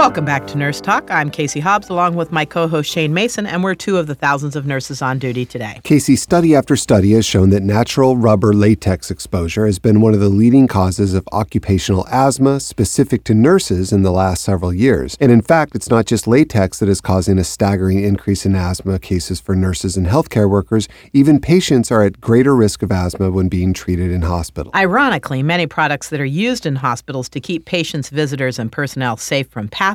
Welcome back to Nurse Talk. I'm Casey Hobbs along with my co host Shane Mason, and we're two of the thousands of nurses on duty today. Casey, study after study has shown that natural rubber latex exposure has been one of the leading causes of occupational asthma specific to nurses in the last several years. And in fact, it's not just latex that is causing a staggering increase in asthma cases for nurses and healthcare workers. Even patients are at greater risk of asthma when being treated in hospital. Ironically, many products that are used in hospitals to keep patients, visitors, and personnel safe from pathogens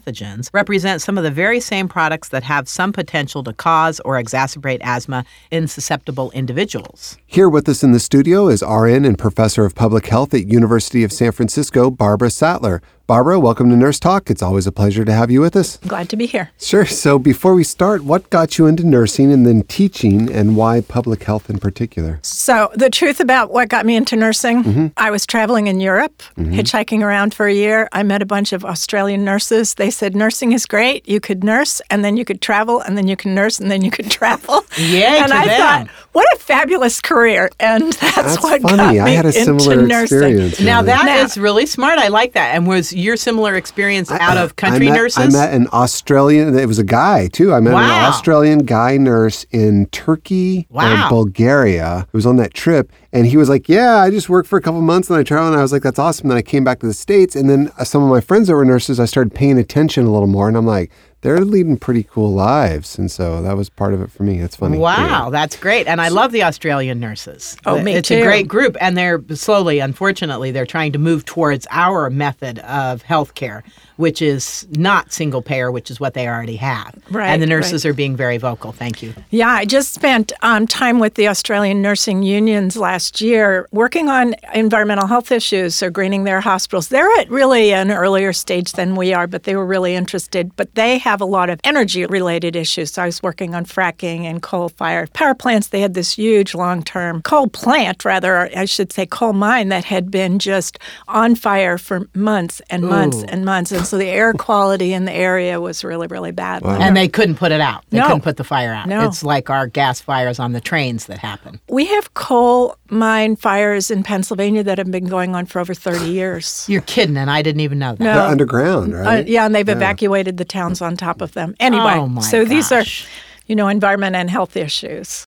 represent some of the very same products that have some potential to cause or exacerbate asthma in susceptible individuals. Here with us in the studio is RN and Professor of Public Health at University of San Francisco, Barbara Sattler. Barbara, welcome to Nurse Talk. It's always a pleasure to have you with us. Glad to be here. Sure. So, before we start, what got you into nursing and then teaching, and why public health in particular? So, the truth about what got me into nursing, mm-hmm. I was traveling in Europe, mm-hmm. hitchhiking around for a year. I met a bunch of Australian nurses. They said, Nursing is great. You could nurse, and then you could travel, and then you can nurse, and then you could travel. Yay and to I them. thought, what a fabulous career. And that's, That's what funny. got me I had a similar into nursing. experience. Now, really. that is Now- really smart. I like that. And was your similar experience out of country I met, nurses? I met an Australian. It was a guy too. I met an Australian guy nurse in Turkey Wow. and Bulgaria. It was on that trip, and he was like, "Yeah, I just worked for a couple months and I traveled." And I was like, "That's awesome." Then I came back to the states, and then some of my friends that were nurses, I started paying attention a little more, and I'm like, they're leading pretty cool lives, and so that was part of it for me. It's funny. Wow, that's great. And I love the Australian nurses. Oh, me It's a great group. And they're slowly, unfortunately, they're trying to move towards our method of healthcare, which is not single payer, which is what they already have. Right, And the nurses right. are being very vocal. Thank you. Yeah, I just spent um, time with the Australian nursing unions last year working on environmental health issues, so greening their hospitals. They're at really an earlier stage than we are, but they were really interested. But they have a lot of energy related issues. So I was working on fracking and coal fired power plants. They had this huge long term coal plant, rather, I should say, coal mine that had been just on fire for months and months Ooh. and months. And so the air quality in the area was really, really bad. And they couldn't put it out. They No. couldn't put the fire out. No. It's like our gas fires on the trains that happen. We have coal mine fires in Pennsylvania that have been going on for over 30 years. You're kidding, and I didn't even know that. No. They're underground, Uh, right? yeah, and they've evacuated the towns on top of them. Anyway, Oh, so these are, you know, environment and health issues.